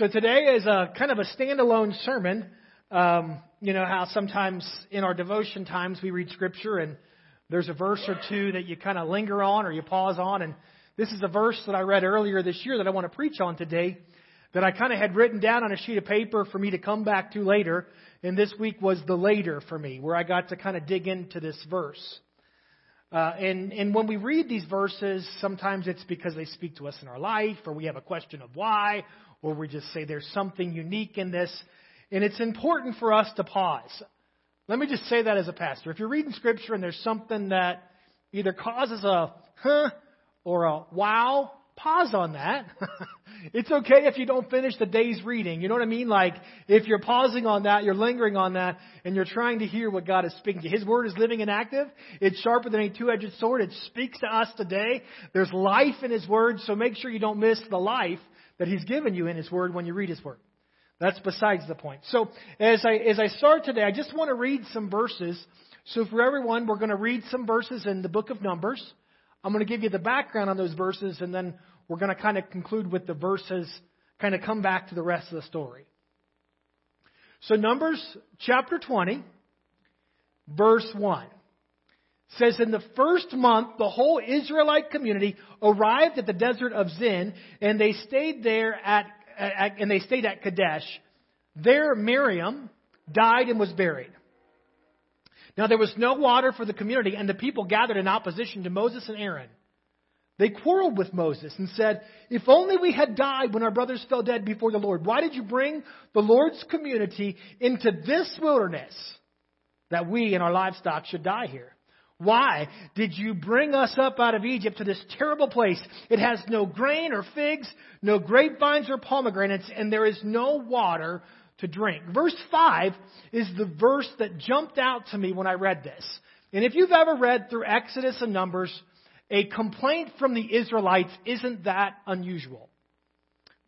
So today is a kind of a standalone sermon. Um, you know how sometimes in our devotion times we read scripture and there's a verse or two that you kind of linger on or you pause on. And this is a verse that I read earlier this year that I want to preach on today that I kind of had written down on a sheet of paper for me to come back to later. And this week was the later for me, where I got to kind of dig into this verse. Uh, and, and when we read these verses, sometimes it's because they speak to us in our life, or we have a question of why, or we just say there's something unique in this. And it's important for us to pause. Let me just say that as a pastor. If you're reading scripture and there's something that either causes a huh or a wow, pause on that. it's okay if you don't finish the day's reading. You know what I mean? Like, if you're pausing on that, you're lingering on that, and you're trying to hear what God is speaking to you. His word is living and active. It's sharper than a two-edged sword. It speaks to us today. There's life in His word, so make sure you don't miss the life that He's given you in His Word when you read His Word. That's besides the point. So as I, as I start today, I just want to read some verses. So for everyone, we're going to read some verses in the book of Numbers. I'm going to give you the background on those verses, and then we're going to kind of conclude with the verses, kind of come back to the rest of the story. So Numbers chapter 20, verse 1 says in the first month the whole Israelite community arrived at the desert of Zin and they stayed there at, at, and they stayed at Kadesh. There Miriam died and was buried. Now there was no water for the community and the people gathered in opposition to Moses and Aaron. They quarreled with Moses and said, If only we had died when our brothers fell dead before the Lord. Why did you bring the Lord's community into this wilderness that we and our livestock should die here? Why did you bring us up out of Egypt to this terrible place? It has no grain or figs, no grapevines or pomegranates, and there is no water to drink. Verse 5 is the verse that jumped out to me when I read this. And if you've ever read through Exodus and Numbers, a complaint from the Israelites isn't that unusual.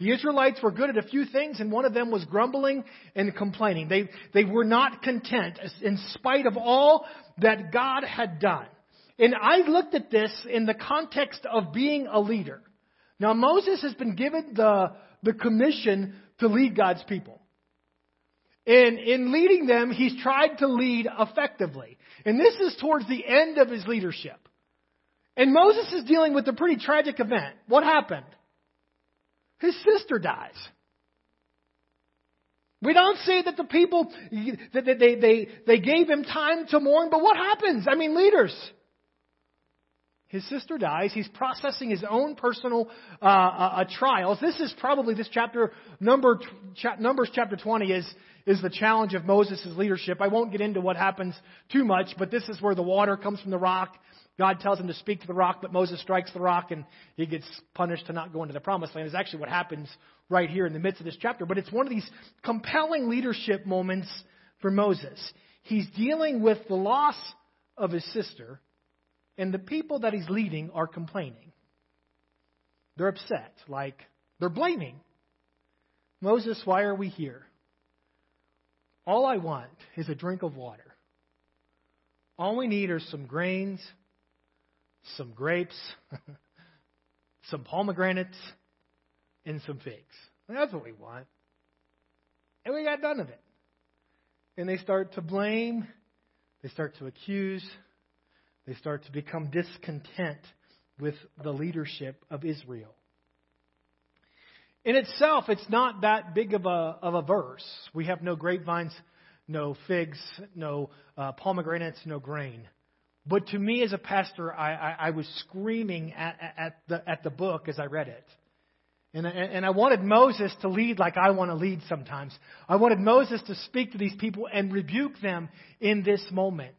The Israelites were good at a few things, and one of them was grumbling and complaining. They, they were not content in spite of all that God had done. And I looked at this in the context of being a leader. Now, Moses has been given the, the commission to lead God's people. And in leading them, he's tried to lead effectively. And this is towards the end of his leadership. And Moses is dealing with a pretty tragic event. What happened? His sister dies. We don't see that the people, that they, they, they gave him time to mourn, but what happens? I mean, leaders. His sister dies. He's processing his own personal uh, uh, uh trials. This is probably this chapter, number, cha- Numbers chapter 20 is, is the challenge of Moses' leadership. I won't get into what happens too much, but this is where the water comes from the rock God tells him to speak to the rock, but Moses strikes the rock and he gets punished to not go into the promised land. Is actually what happens right here in the midst of this chapter. But it's one of these compelling leadership moments for Moses. He's dealing with the loss of his sister, and the people that he's leading are complaining. They're upset, like they're blaming. Moses, why are we here? All I want is a drink of water. All we need are some grains some grapes, some pomegranates, and some figs. And that's what we want. And we got none of it. And they start to blame, they start to accuse, they start to become discontent with the leadership of Israel. In itself, it's not that big of a, of a verse. We have no grapevines, no figs, no uh, pomegranates, no grain. But to me as a pastor, I, I, I was screaming at, at, the, at the book as I read it. And, and I wanted Moses to lead like I want to lead sometimes. I wanted Moses to speak to these people and rebuke them in this moment.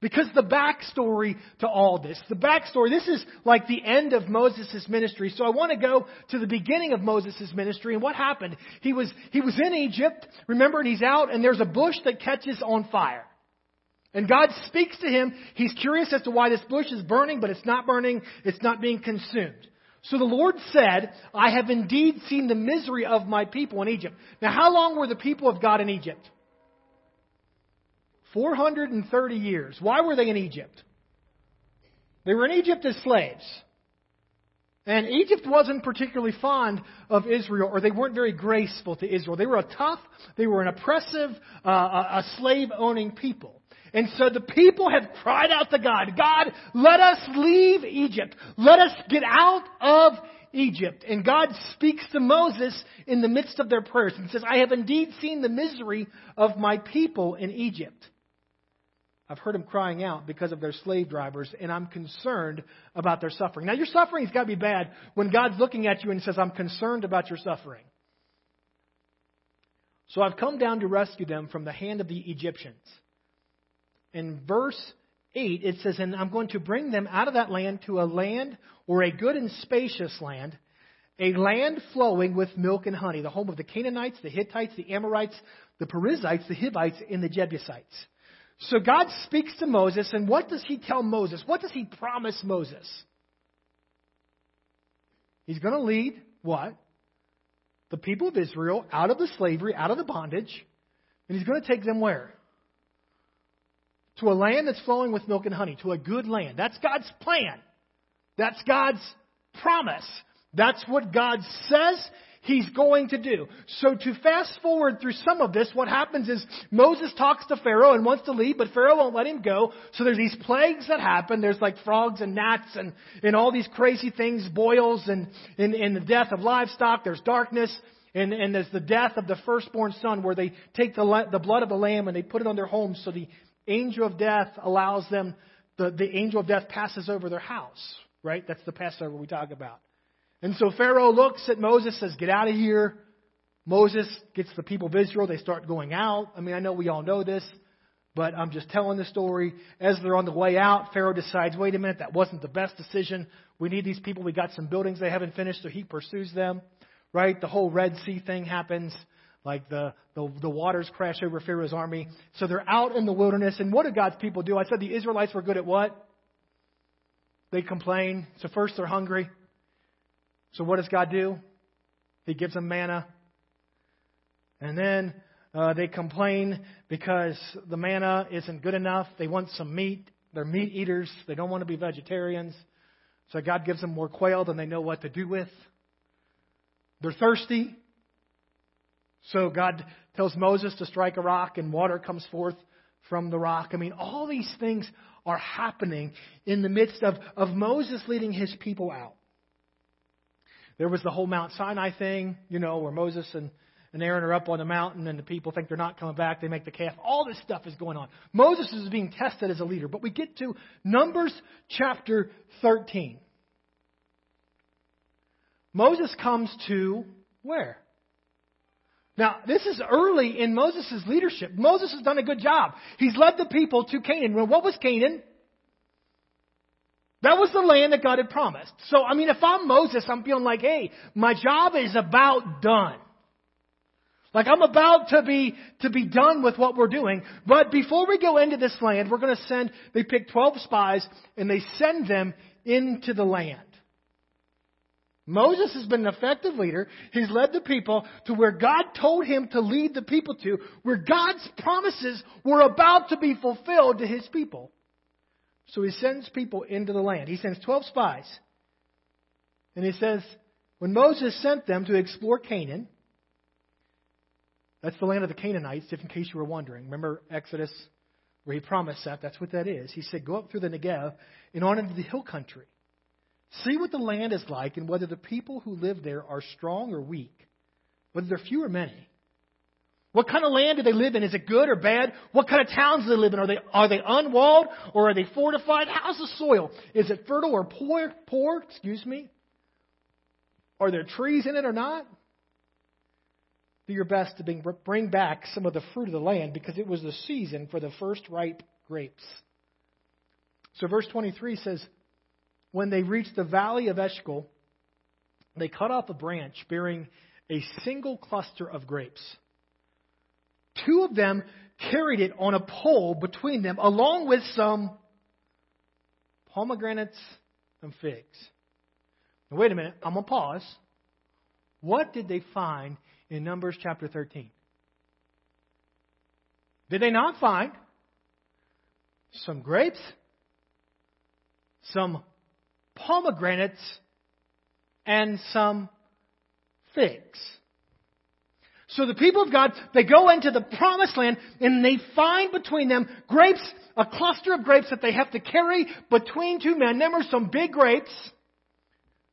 Because the backstory to all this, the backstory, this is like the end of Moses' ministry. So I want to go to the beginning of Moses' ministry and what happened. He was, he was in Egypt, remember, and he's out and there's a bush that catches on fire. And God speaks to him. He's curious as to why this bush is burning, but it's not burning. It's not being consumed. So the Lord said, I have indeed seen the misery of my people in Egypt. Now, how long were the people of God in Egypt? 430 years. Why were they in Egypt? They were in Egypt as slaves. And Egypt wasn't particularly fond of Israel, or they weren't very graceful to Israel. They were a tough, they were an oppressive, uh, a slave owning people. And so the people have cried out to God, God, let us leave Egypt. Let us get out of Egypt. And God speaks to Moses in the midst of their prayers and says, I have indeed seen the misery of my people in Egypt. I've heard them crying out because of their slave drivers, and I'm concerned about their suffering. Now, your suffering's got to be bad when God's looking at you and says, I'm concerned about your suffering. So I've come down to rescue them from the hand of the Egyptians. In verse 8, it says, And I'm going to bring them out of that land to a land or a good and spacious land, a land flowing with milk and honey, the home of the Canaanites, the Hittites, the Amorites, the Perizzites, the Hivites, and the Jebusites. So God speaks to Moses, and what does he tell Moses? What does he promise Moses? He's going to lead what? The people of Israel out of the slavery, out of the bondage, and he's going to take them where? To a land that's flowing with milk and honey, to a good land. That's God's plan. That's God's promise. That's what God says he's going to do. So to fast forward through some of this, what happens is Moses talks to Pharaoh and wants to leave, but Pharaoh won't let him go. So there's these plagues that happen. There's like frogs and gnats and, and all these crazy things, boils and, and, and the death of livestock. There's darkness. And, and there's the death of the firstborn son where they take the, the blood of the lamb and they put it on their homes so the angel of death allows them, the, the angel of death passes over their house, right? That's the Passover we talk about. And so Pharaoh looks at Moses, says, Get out of here. Moses gets the people of Israel. They start going out. I mean, I know we all know this, but I'm just telling the story. As they're on the way out, Pharaoh decides, wait a minute, that wasn't the best decision. We need these people. We got some buildings they haven't finished, so he pursues them. Right? The whole Red Sea thing happens. Like the, the, the waters crash over Pharaoh's army. So they're out in the wilderness. And what do God's people do? I said the Israelites were good at what? They complain. So first they're hungry. So what does God do? He gives them manna. And then uh, they complain because the manna isn't good enough. They want some meat. They're meat eaters. They don't want to be vegetarians. So God gives them more quail than they know what to do with. They're thirsty. So God tells Moses to strike a rock and water comes forth from the rock. I mean, all these things are happening in the midst of, of Moses leading his people out. There was the whole Mount Sinai thing, you know, where Moses and, and Aaron are up on the mountain and the people think they're not coming back. They make the calf. All this stuff is going on. Moses is being tested as a leader. But we get to Numbers chapter 13. Moses comes to where? Now, this is early in Moses' leadership. Moses has done a good job. He's led the people to Canaan. Well, what was Canaan? That was the land that God had promised. So, I mean, if I'm Moses, I'm feeling like, hey, my job is about done. Like I'm about to be, to be done with what we're doing. But before we go into this land, we're going to send, they pick 12 spies and they send them into the land. Moses has been an effective leader. He's led the people to where God told him to lead the people to, where God's promises were about to be fulfilled to his people. So he sends people into the land. He sends 12 spies. And he says, when Moses sent them to explore Canaan, that's the land of the Canaanites, if in case you were wondering. Remember Exodus where he promised that? That's what that is. He said, Go up through the Negev and on into the hill country. See what the land is like and whether the people who live there are strong or weak, whether they're few or many. What kind of land do they live in? Is it good or bad? What kind of towns do they live in? Are they, are they unwalled or are they fortified? How's the soil? Is it fertile or poor? Poor, excuse me. Are there trees in it or not? Do your best to bring, bring back some of the fruit of the land because it was the season for the first ripe grapes. So verse 23 says, When they reached the valley of Eshcol, they cut off a branch bearing a single cluster of grapes. Two of them carried it on a pole between them, along with some pomegranates and figs. Now, wait a minute, I'm going to pause. What did they find in Numbers chapter 13? Did they not find some grapes, some pomegranates, and some figs. So the people of God, they go into the promised land and they find between them grapes, a cluster of grapes that they have to carry between two men. There are some big grapes.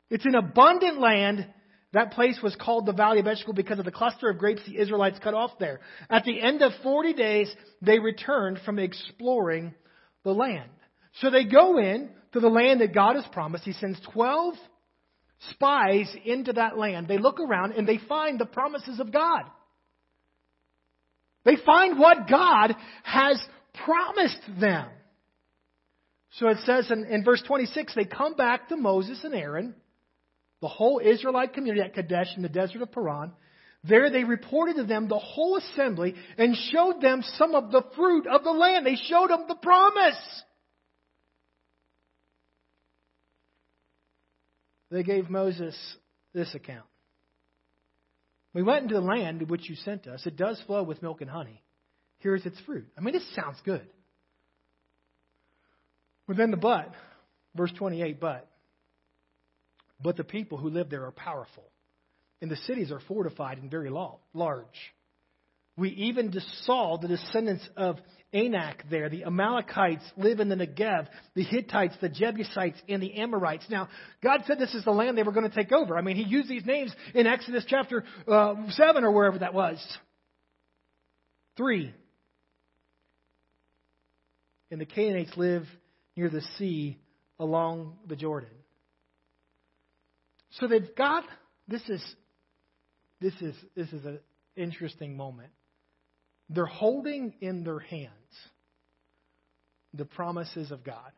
It's an abundant land. That place was called the Valley of Eshcol because of the cluster of grapes the Israelites cut off there. At the end of 40 days, they returned from exploring the land. So they go in to the land that God has promised. He sends 12 spies into that land. They look around and they find the promises of God. They find what God has promised them. So it says in, in, verse 26, they come back to Moses and Aaron, the whole Israelite community at Kadesh in the desert of Paran. There they reported to them the whole assembly and showed them some of the fruit of the land. They showed them the promise. They gave Moses this account. We went into the land which you sent us. It does flow with milk and honey. Here is its fruit. I mean, this sounds good. But then the but, verse 28, but. But the people who live there are powerful, and the cities are fortified and very large. We even saw the descendants of Anak there. The Amalekites live in the Negev, the Hittites, the Jebusites, and the Amorites. Now, God said this is the land they were going to take over. I mean, He used these names in Exodus chapter uh, 7 or wherever that was. 3. And the Canaanites live near the sea along the Jordan. So they've got this is this is this is an interesting moment. They're holding in their hands the promises of God.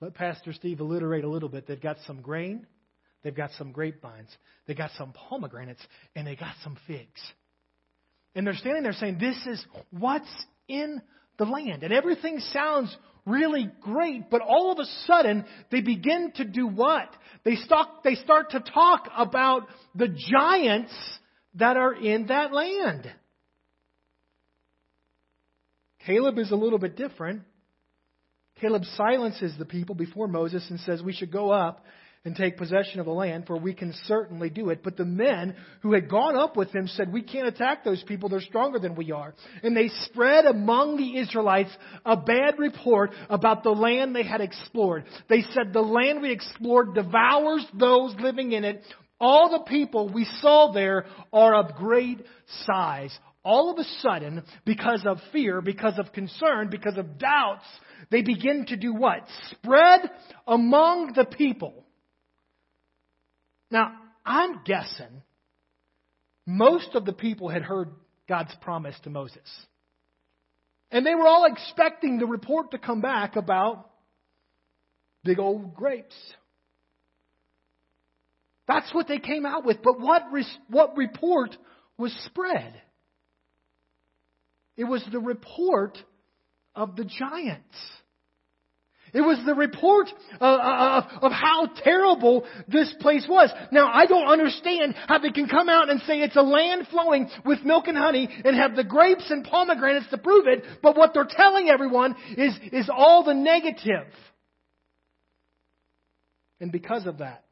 Let Pastor Steve alliterate a little bit. They've got some grain, they've got some grapevines, they've got some pomegranates, and they got some figs. And they're standing there saying, This is what's in the land. And everything sounds really great, but all of a sudden they begin to do what? They start, they start to talk about the giants that are in that land. Caleb is a little bit different. Caleb silences the people before Moses and says, We should go up and take possession of the land, for we can certainly do it. But the men who had gone up with him said, We can't attack those people. They're stronger than we are. And they spread among the Israelites a bad report about the land they had explored. They said, The land we explored devours those living in it. All the people we saw there are of great size all of a sudden, because of fear, because of concern, because of doubts, they begin to do what? Spread among the people. Now, I'm guessing most of the people had heard God's promise to Moses. And they were all expecting the report to come back about big old grapes. That's what they came out with. But what, what report was spread? It was the report of the giants. It was the report of, uh, uh, of, of, how terrible this place was. Now, I don't understand how they can come out and say it's a land flowing with milk and honey and have the grapes and pomegranates to prove it, but what they're telling everyone is, is all the negative. And because of that,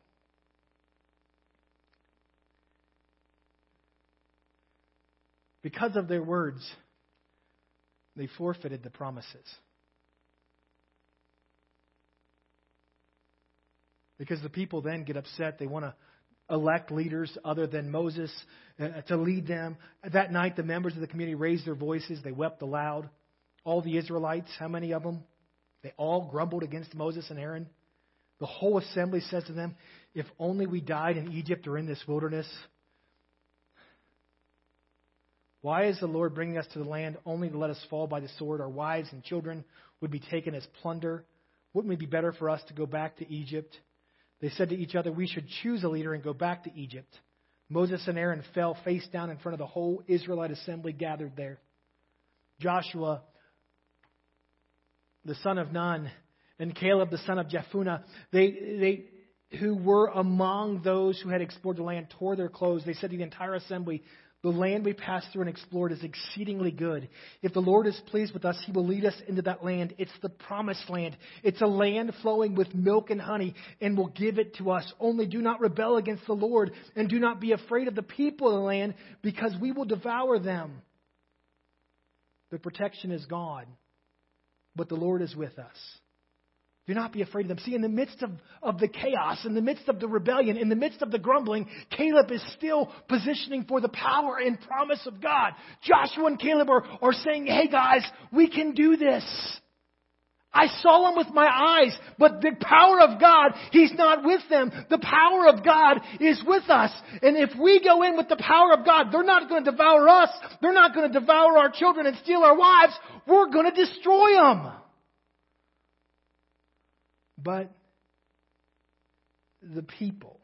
because of their words, they forfeited the promises. Because the people then get upset. They want to elect leaders other than Moses uh, to lead them. That night, the members of the community raised their voices. They wept aloud. All the Israelites, how many of them? They all grumbled against Moses and Aaron. The whole assembly says to them, If only we died in Egypt or in this wilderness. Why is the Lord bringing us to the land only to let us fall by the sword? Our wives and children would be taken as plunder. Wouldn't it be better for us to go back to Egypt? They said to each other, We should choose a leader and go back to Egypt. Moses and Aaron fell face down in front of the whole Israelite assembly gathered there. Joshua, the son of Nun, and Caleb, the son of Jephunneh, they, they who were among those who had explored the land tore their clothes. They said to the entire assembly, The land we passed through and explored is exceedingly good. If the Lord is pleased with us, he will lead us into that land. It's the promised land. It's a land flowing with milk and honey, and will give it to us. Only do not rebel against the Lord, and do not be afraid of the people of the land, because we will devour them. The protection is gone, but the Lord is with us. Do not be afraid of them. See, in the midst of, of the chaos, in the midst of the rebellion, in the midst of the grumbling, Caleb is still positioning for the power and promise of God. Joshua and Caleb are, are saying, hey guys, we can do this. I saw them with my eyes, but the power of God, He's not with them. The power of God is with us. And if we go in with the power of God, they're not going to devour us. They're not going to devour our children and steal our wives. We're going to destroy them. But the people,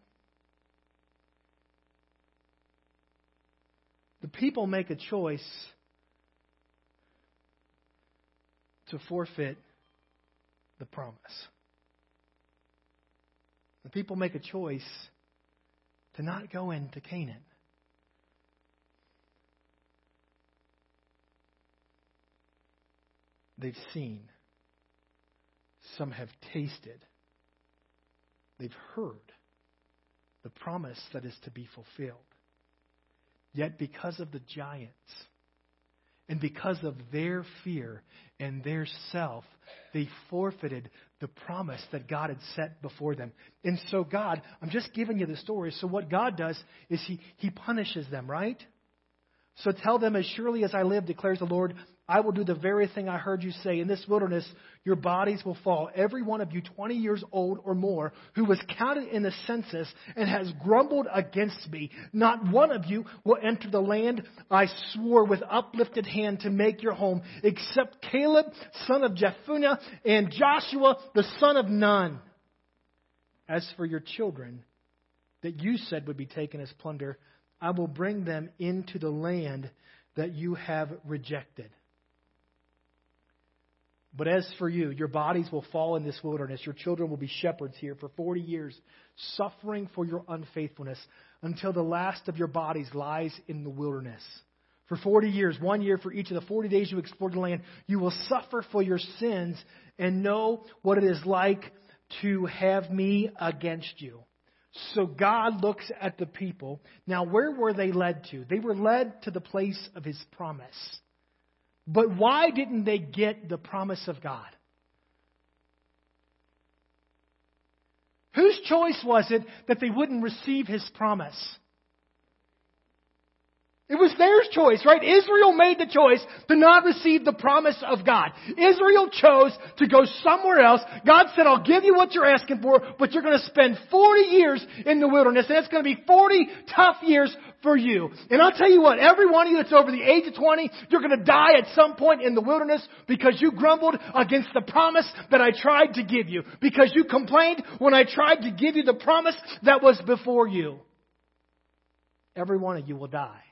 the people make a choice to forfeit the promise. The people make a choice to not go into Canaan. They've seen. Some have tasted. They've heard the promise that is to be fulfilled. Yet, because of the giants, and because of their fear and their self, they forfeited the promise that God had set before them. And so, God, I'm just giving you the story. So, what God does is He, he punishes them, right? So tell them, as surely as I live, declares the Lord, I will do the very thing I heard you say. In this wilderness, your bodies will fall. Every one of you 20 years old or more who was counted in the census and has grumbled against me, not one of you will enter the land I swore with uplifted hand to make your home, except Caleb, son of Jephunneh, and Joshua, the son of Nun. As for your children that you said would be taken as plunder, I will bring them into the land that you have rejected. But as for you, your bodies will fall in this wilderness. Your children will be shepherds here for 40 years, suffering for your unfaithfulness until the last of your bodies lies in the wilderness. For 40 years, one year for each of the 40 days you explored the land, you will suffer for your sins and know what it is like to have me against you. So God looks at the people. Now, where were they led to? They were led to the place of his promise. But why didn't they get the promise of God? Whose choice was it that they wouldn't receive his promise? It was their choice, right? Israel made the choice to not receive the promise of God. Israel chose to go somewhere else. God said, I'll give you what you're asking for, but you're going to spend 40 years in the wilderness, and it's going to be 40 tough years for you. And I'll tell you what, every one of you that's over the age of 20, you're going to die at some point in the wilderness because you grumbled against the promise that I tried to give you. Because you complained when I tried to give you the promise that was before you. Every one of you will die.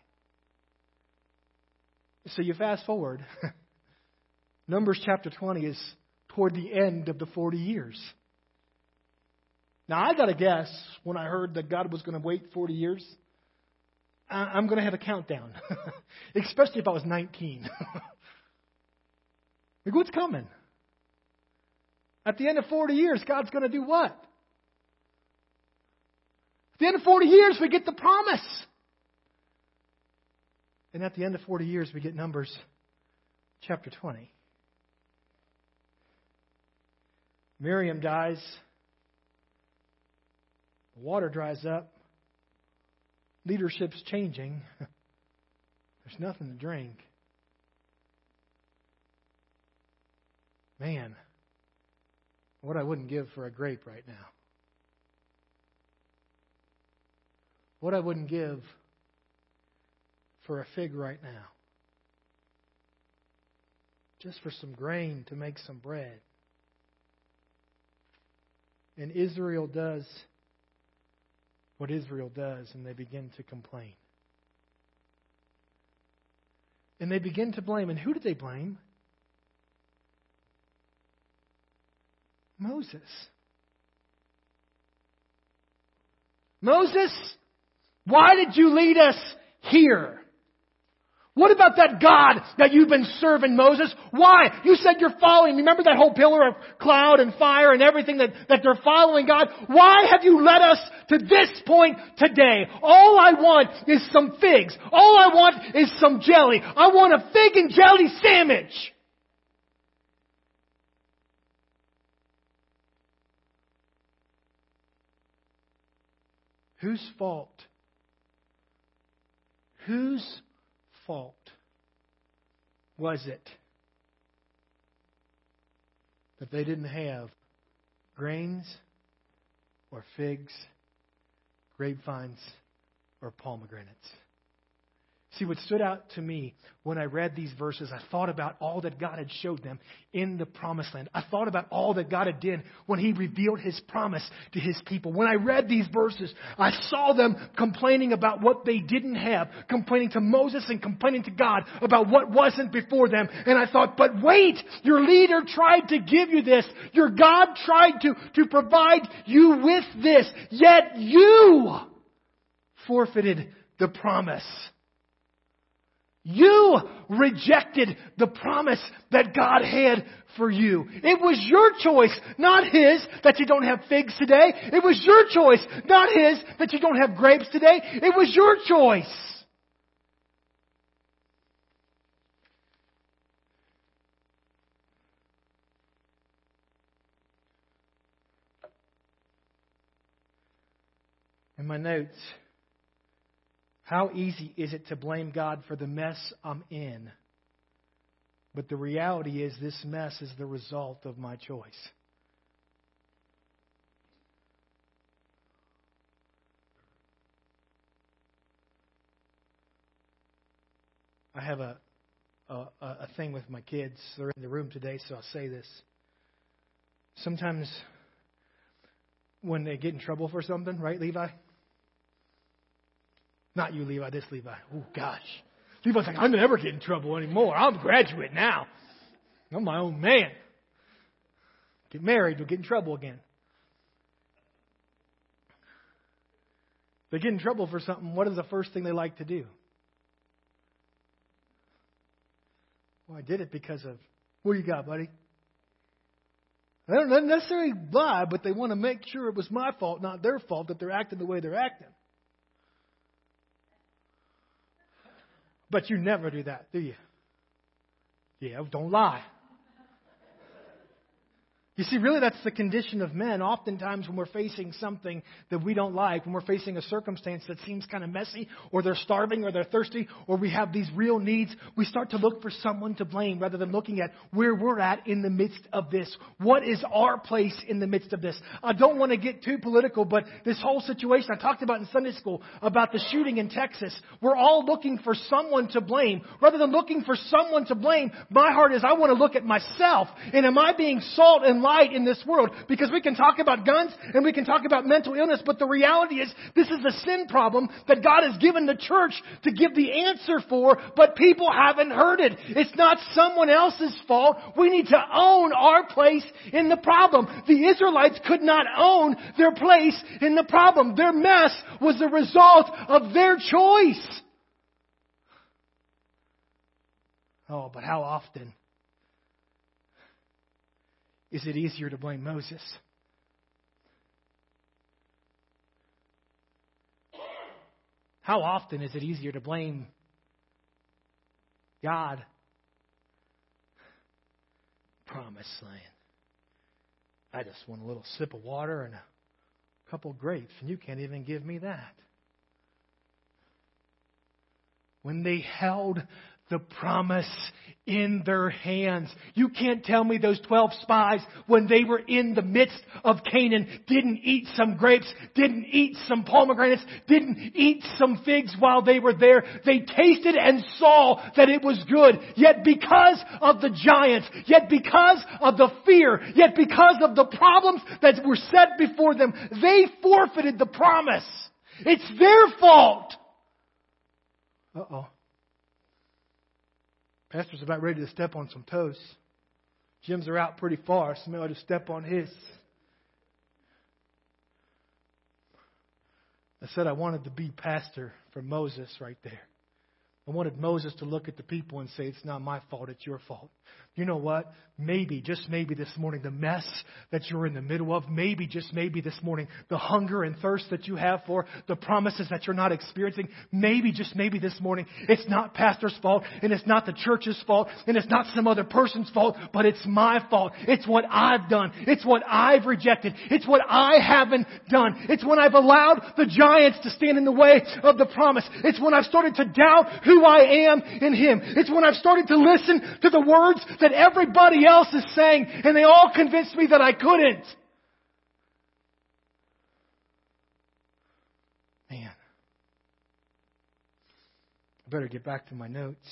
So you fast forward. Numbers chapter 20 is toward the end of the 40 years. Now, I got to guess when I heard that God was going to wait 40 years, I'm going to have a countdown, especially if I was 19. like, what's coming? At the end of 40 years, God's going to do what? At the end of 40 years, we get the promise. And at the end of 40 years, we get Numbers chapter 20. Miriam dies. The water dries up. Leadership's changing. There's nothing to drink. Man, what I wouldn't give for a grape right now. What I wouldn't give for a fig right now. Just for some grain to make some bread. And Israel does what Israel does, and they begin to complain. And they begin to blame. And who did they blame? Moses. Moses, why did you lead us here? What about that God that you've been serving, Moses? Why? You said you're following. Remember that whole pillar of cloud and fire and everything that, that they're following God? Why have you led us to this point today? All I want is some figs. All I want is some jelly. I want a fig and jelly sandwich. Whose fault? Whose fault was it that they didn't have grains or figs, grapevines, or pomegranates? See, what stood out to me when I read these verses, I thought about all that God had showed them in the promised land. I thought about all that God had done when He revealed His promise to His people. When I read these verses, I saw them complaining about what they didn't have, complaining to Moses and complaining to God about what wasn't before them. And I thought, but wait, your leader tried to give you this. Your God tried to, to provide you with this. Yet you forfeited the promise. You rejected the promise that God had for you. It was your choice, not His, that you don't have figs today. It was your choice, not His, that you don't have grapes today. It was your choice. In my notes, how easy is it to blame God for the mess I'm in? But the reality is, this mess is the result of my choice. I have a, a, a thing with my kids. They're in the room today, so I'll say this. Sometimes when they get in trouble for something, right, Levi? Not you, Levi, this Levi. Oh, gosh. Levi's like, I'm never get in trouble anymore. I'm a graduate now. I'm my own man. Get married, you'll get in trouble again. They get in trouble for something, what is the first thing they like to do? Well, I did it because of, what you got, buddy? They don't necessarily lie, but they want to make sure it was my fault, not their fault, that they're acting the way they're acting. But you never do that, do you? Yeah, don't lie. You see, really, that's the condition of men. Oftentimes, when we're facing something that we don't like, when we're facing a circumstance that seems kind of messy, or they're starving, or they're thirsty, or we have these real needs, we start to look for someone to blame rather than looking at where we're at in the midst of this. What is our place in the midst of this? I don't want to get too political, but this whole situation I talked about in Sunday school about the shooting in Texas, we're all looking for someone to blame. Rather than looking for someone to blame, my heart is I want to look at myself, and am I being salt and in this world because we can talk about guns and we can talk about mental illness, but the reality is this is a sin problem that God has given the church to give the answer for, but people haven't heard it. It's not someone else's fault. We need to own our place in the problem. The Israelites could not own their place in the problem. Their mess was the result of their choice. Oh, but how often is it easier to blame Moses? How often is it easier to blame God? Promised land. I just want a little sip of water and a couple grapes, and you can't even give me that. When they held the promise in their hands. You can't tell me those 12 spies, when they were in the midst of Canaan, didn't eat some grapes, didn't eat some pomegranates, didn't eat some figs while they were there. They tasted and saw that it was good. Yet because of the giants, yet because of the fear, yet because of the problems that were set before them, they forfeited the promise. It's their fault. Uh oh. Pastor's about ready to step on some toes. Jim's are out pretty far, so maybe I'll step on his. I said I wanted to be pastor for Moses right there. I wanted Moses to look at the people and say, It's not my fault, it's your fault. You know what? Maybe, just maybe this morning, the mess that you're in the middle of, maybe, just maybe this morning, the hunger and thirst that you have for the promises that you're not experiencing, maybe, just maybe this morning, it's not pastor's fault, and it's not the church's fault, and it's not some other person's fault, but it's my fault. It's what I've done. It's what I've rejected. It's what I haven't done. It's when I've allowed the giants to stand in the way of the promise. It's when I've started to doubt who I am in Him. It's when I've started to listen to the words that everybody else is saying, and they all convinced me that I couldn't. Man. I better get back to my notes.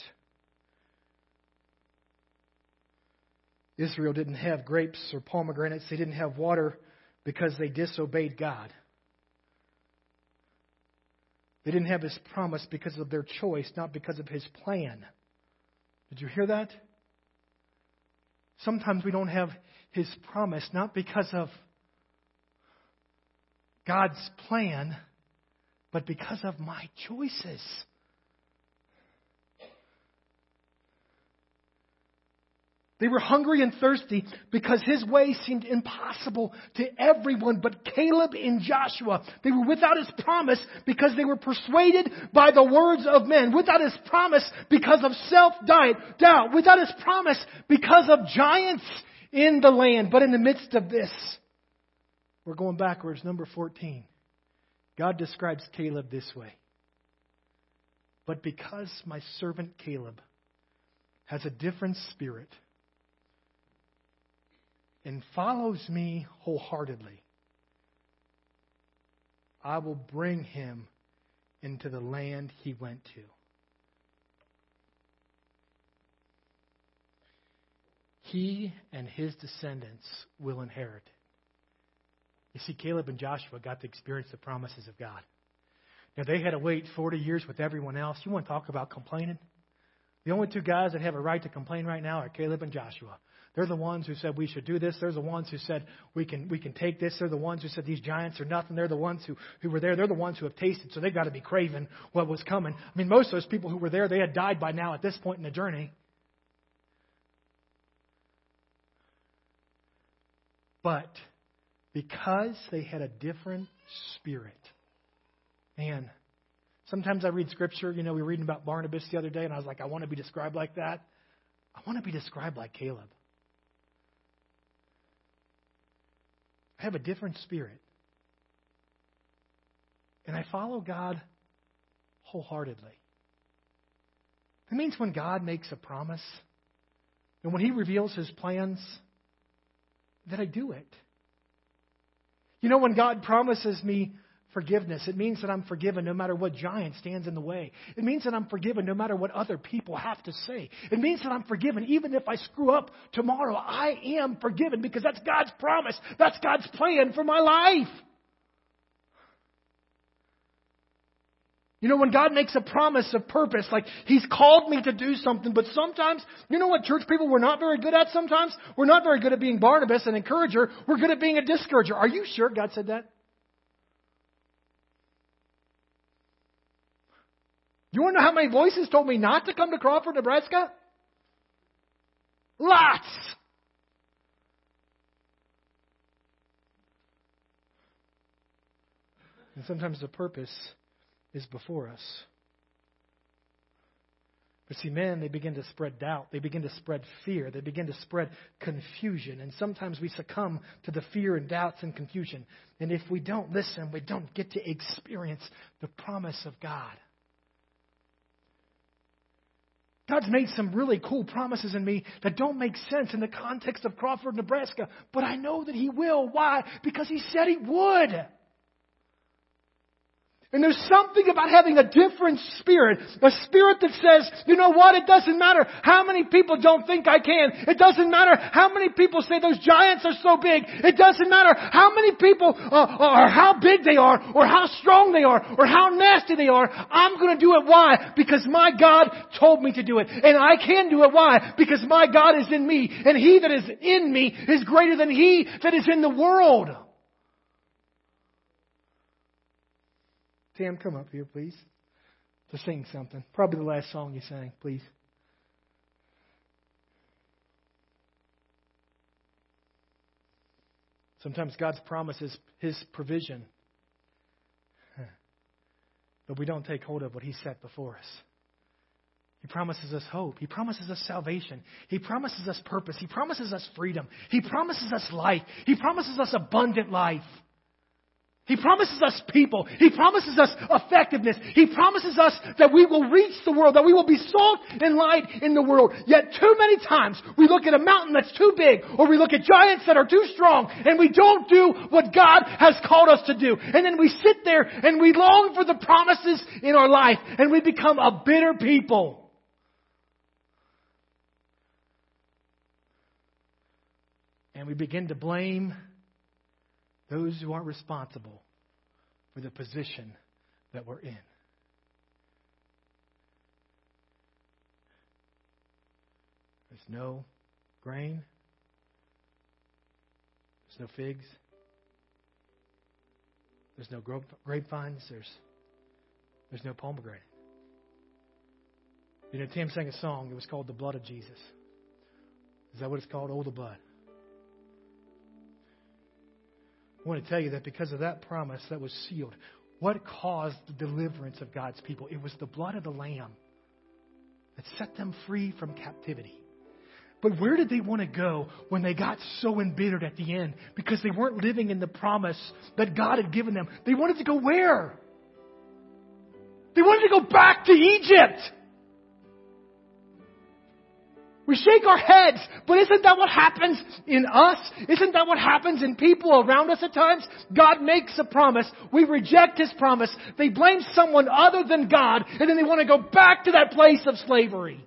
Israel didn't have grapes or pomegranates. They didn't have water because they disobeyed God. They didn't have his promise because of their choice, not because of his plan. Did you hear that? Sometimes we don't have His promise, not because of God's plan, but because of my choices. They were hungry and thirsty because his way seemed impossible to everyone but Caleb and Joshua. They were without his promise because they were persuaded by the words of men. Without his promise because of self-doubt. Without his promise because of giants in the land. But in the midst of this, we're going backwards. Number 14. God describes Caleb this way. But because my servant Caleb has a different spirit, and follows me wholeheartedly, I will bring him into the land he went to. He and his descendants will inherit it. You see, Caleb and Joshua got to experience the promises of God. Now, they had to wait 40 years with everyone else. You want to talk about complaining? The only two guys that have a right to complain right now are Caleb and Joshua. They're the ones who said we should do this. They're the ones who said we can, we can take this. They're the ones who said these giants are nothing. They're the ones who, who were there. They're the ones who have tasted, so they've got to be craving what was coming. I mean, most of those people who were there, they had died by now at this point in the journey. But because they had a different spirit, man, sometimes I read scripture. You know, we were reading about Barnabas the other day, and I was like, I want to be described like that. I want to be described like Caleb. I have a different spirit. And I follow God wholeheartedly. It means when God makes a promise and when He reveals His plans, that I do it. You know, when God promises me forgiveness. It means that I'm forgiven no matter what giant stands in the way. It means that I'm forgiven no matter what other people have to say. It means that I'm forgiven even if I screw up tomorrow. I am forgiven because that's God's promise. That's God's plan for my life. You know, when God makes a promise of purpose, like He's called me to do something, but sometimes, you know what church people we're not very good at sometimes? We're not very good at being Barnabas, an encourager. We're good at being a discourager. Are you sure God said that? You want to know how many voices told me not to come to Crawford, Nebraska? Lots. And sometimes the purpose is before us. But see, men, they begin to spread doubt. They begin to spread fear. They begin to spread confusion. And sometimes we succumb to the fear and doubts and confusion. And if we don't listen, we don't get to experience the promise of God. God's made some really cool promises in me that don't make sense in the context of Crawford, Nebraska, but I know that He will. Why? Because He said He would. And there's something about having a different spirit, a spirit that says, you know what, it doesn't matter how many people don't think I can. It doesn't matter how many people say those giants are so big. It doesn't matter how many people, uh, or how big they are, or how strong they are, or how nasty they are. I'm gonna do it. Why? Because my God told me to do it. And I can do it. Why? Because my God is in me. And He that is in me is greater than He that is in the world. Tam, come up here, please, to sing something. Probably the last song you sang, please. Sometimes God's promise is His provision, but we don't take hold of what He set before us. He promises us hope. He promises us salvation. He promises us purpose. He promises us freedom. He promises us life. He promises us abundant life. He promises us people. He promises us effectiveness. He promises us that we will reach the world, that we will be salt and light in the world. Yet too many times we look at a mountain that's too big or we look at giants that are too strong and we don't do what God has called us to do. And then we sit there and we long for the promises in our life and we become a bitter people. And we begin to blame those who aren't responsible for the position that we're in. There's no grain, there's no figs, there's no grapevines, there's, there's no pomegranate. You know, Tim sang a song, it was called The Blood of Jesus. Is that what it's called? Oh, the blood. I want to tell you that because of that promise that was sealed, what caused the deliverance of God's people? It was the blood of the Lamb that set them free from captivity. But where did they want to go when they got so embittered at the end? Because they weren't living in the promise that God had given them. They wanted to go where? They wanted to go back to Egypt. We shake our heads, but isn't that what happens in us? Isn't that what happens in people around us at times? God makes a promise. We reject His promise. They blame someone other than God, and then they want to go back to that place of slavery.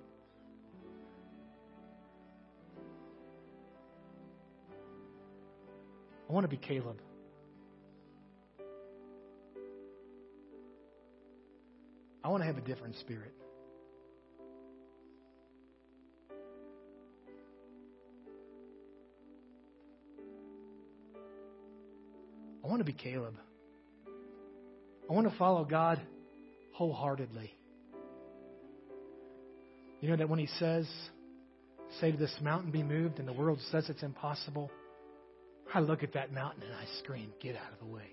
I want to be Caleb. I want to have a different spirit. Want to be Caleb. I want to follow God wholeheartedly. You know that when He says, say to this mountain, be moved, and the world says it's impossible, I look at that mountain and I scream, get out of the way.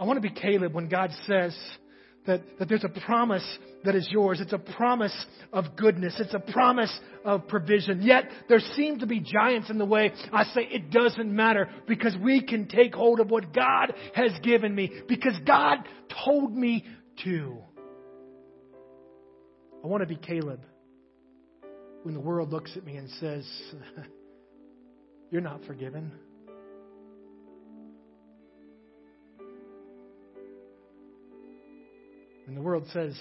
I want to be Caleb when God says, that, that there's a promise that is yours. It's a promise of goodness. It's a promise of provision. Yet there seem to be giants in the way. I say it doesn't matter because we can take hold of what God has given me because God told me to. I want to be Caleb when the world looks at me and says, You're not forgiven. And the world says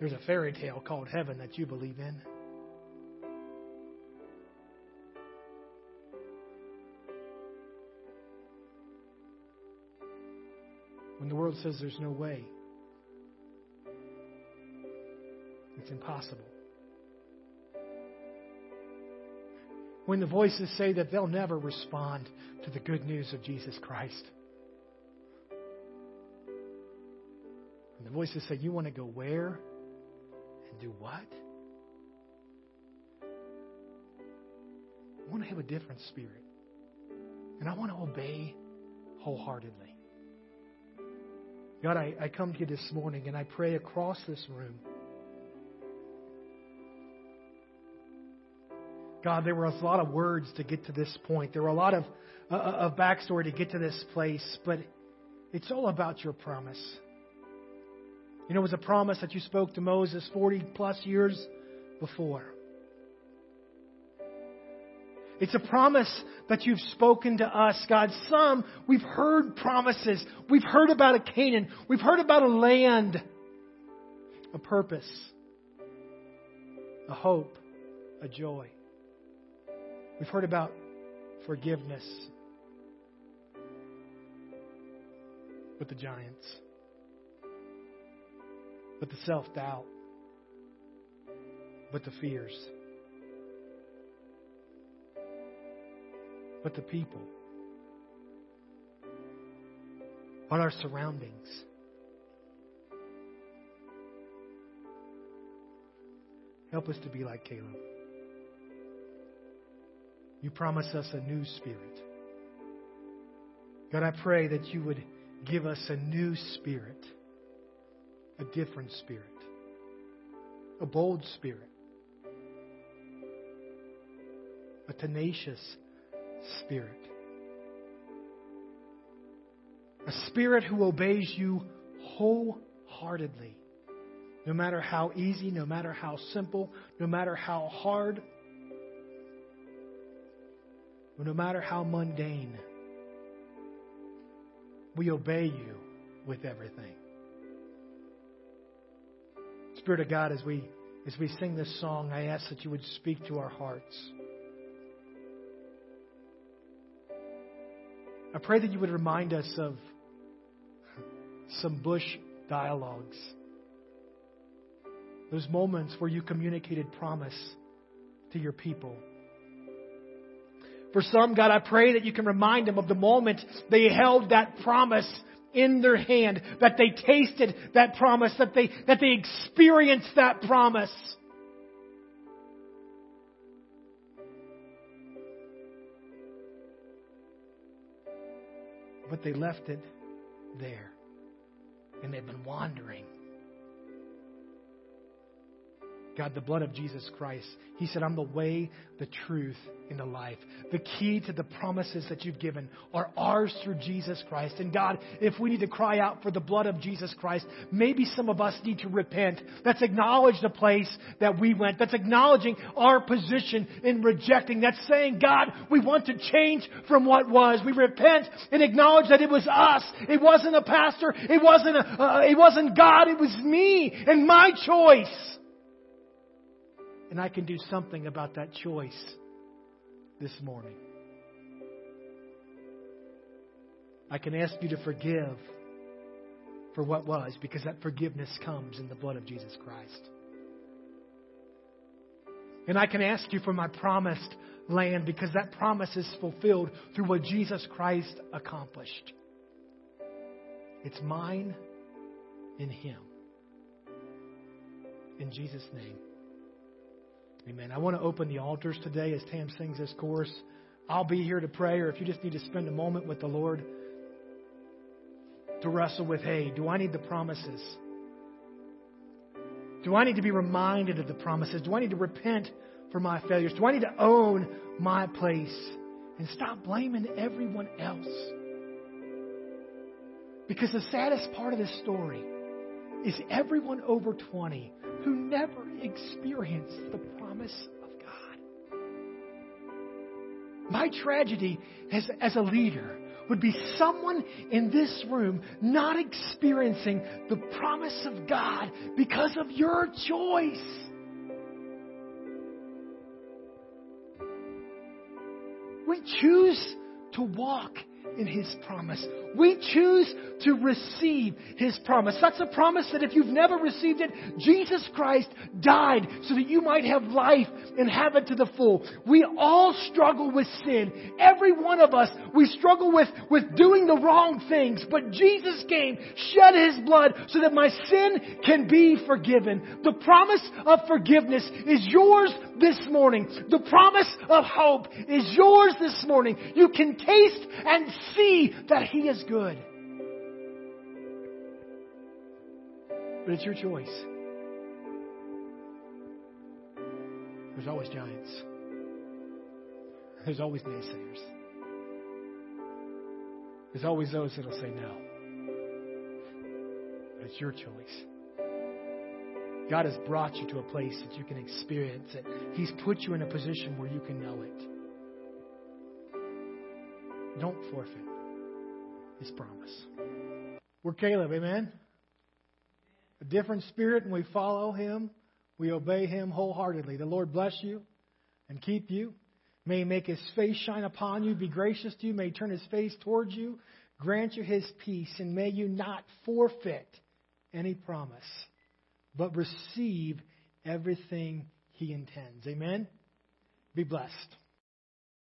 there's a fairy tale called heaven that you believe in. When the world says there's no way, it's impossible. When the voices say that they'll never respond to the good news of Jesus Christ. And the voices say, You want to go where? And do what? I want to have a different spirit. And I want to obey wholeheartedly. God, I, I come to you this morning and I pray across this room. God, there were a lot of words to get to this point. There were a lot of, uh, of backstory to get to this place, but it's all about your promise. You know, it was a promise that you spoke to Moses 40 plus years before. It's a promise that you've spoken to us, God. Some, we've heard promises. We've heard about a Canaan. We've heard about a land, a purpose, a hope, a joy. We've heard about forgiveness with the giants but the self doubt, but the fears, but the people. about our surroundings. Help us to be like Caleb. You promise us a new spirit. God, I pray that you would give us a new spirit, a different spirit, a bold spirit, a tenacious spirit, a spirit who obeys you wholeheartedly. No matter how easy, no matter how simple, no matter how hard, no matter how mundane, we obey you with everything. Spirit of God, as we as we sing this song, I ask that you would speak to our hearts. I pray that you would remind us of some bush dialogues those moments where you communicated promise to your people. For some, God, I pray that you can remind them of the moment they held that promise in their hand, that they tasted that promise, that they, that they experienced that promise. But they left it there. And they've been wandering. God, the blood of Jesus Christ. He said, I'm the way, the truth, and the life. The key to the promises that you've given are ours through Jesus Christ. And God, if we need to cry out for the blood of Jesus Christ, maybe some of us need to repent. That's acknowledge the place that we went. That's acknowledging our position in rejecting. That's saying, God, we want to change from what was. We repent and acknowledge that it was us. It wasn't a pastor. It wasn't, a, uh, it wasn't God. It was me and my choice. And I can do something about that choice this morning. I can ask you to forgive for what was because that forgiveness comes in the blood of Jesus Christ. And I can ask you for my promised land because that promise is fulfilled through what Jesus Christ accomplished. It's mine in Him. In Jesus' name. Amen. I want to open the altars today as Tam sings this chorus. I'll be here to pray, or if you just need to spend a moment with the Lord to wrestle with, hey, do I need the promises? Do I need to be reminded of the promises? Do I need to repent for my failures? Do I need to own my place and stop blaming everyone else? Because the saddest part of this story is everyone over 20 who never experienced the promise of God. My tragedy as, as a leader would be someone in this room not experiencing the promise of God because of your choice. We choose to walk in His promise. We choose to receive His promise. That's a promise that if you've never received it, Jesus Christ died so that you might have life and have it to the full. We all struggle with sin. Every one of us, we struggle with, with doing the wrong things. But Jesus came, shed His blood so that my sin can be forgiven. The promise of forgiveness is yours this morning. The promise of hope is yours this morning. You can taste and see that He good. But it's your choice. There's always giants. There's always naysayers. There's always those that'll say no. But it's your choice. God has brought you to a place that you can experience it. He's put you in a position where you can know it. Don't forfeit his promise. We're Caleb, amen? A different spirit, and we follow him. We obey him wholeheartedly. The Lord bless you and keep you. May he make his face shine upon you, be gracious to you, may he turn his face towards you, grant you his peace, and may you not forfeit any promise, but receive everything he intends. Amen? Be blessed.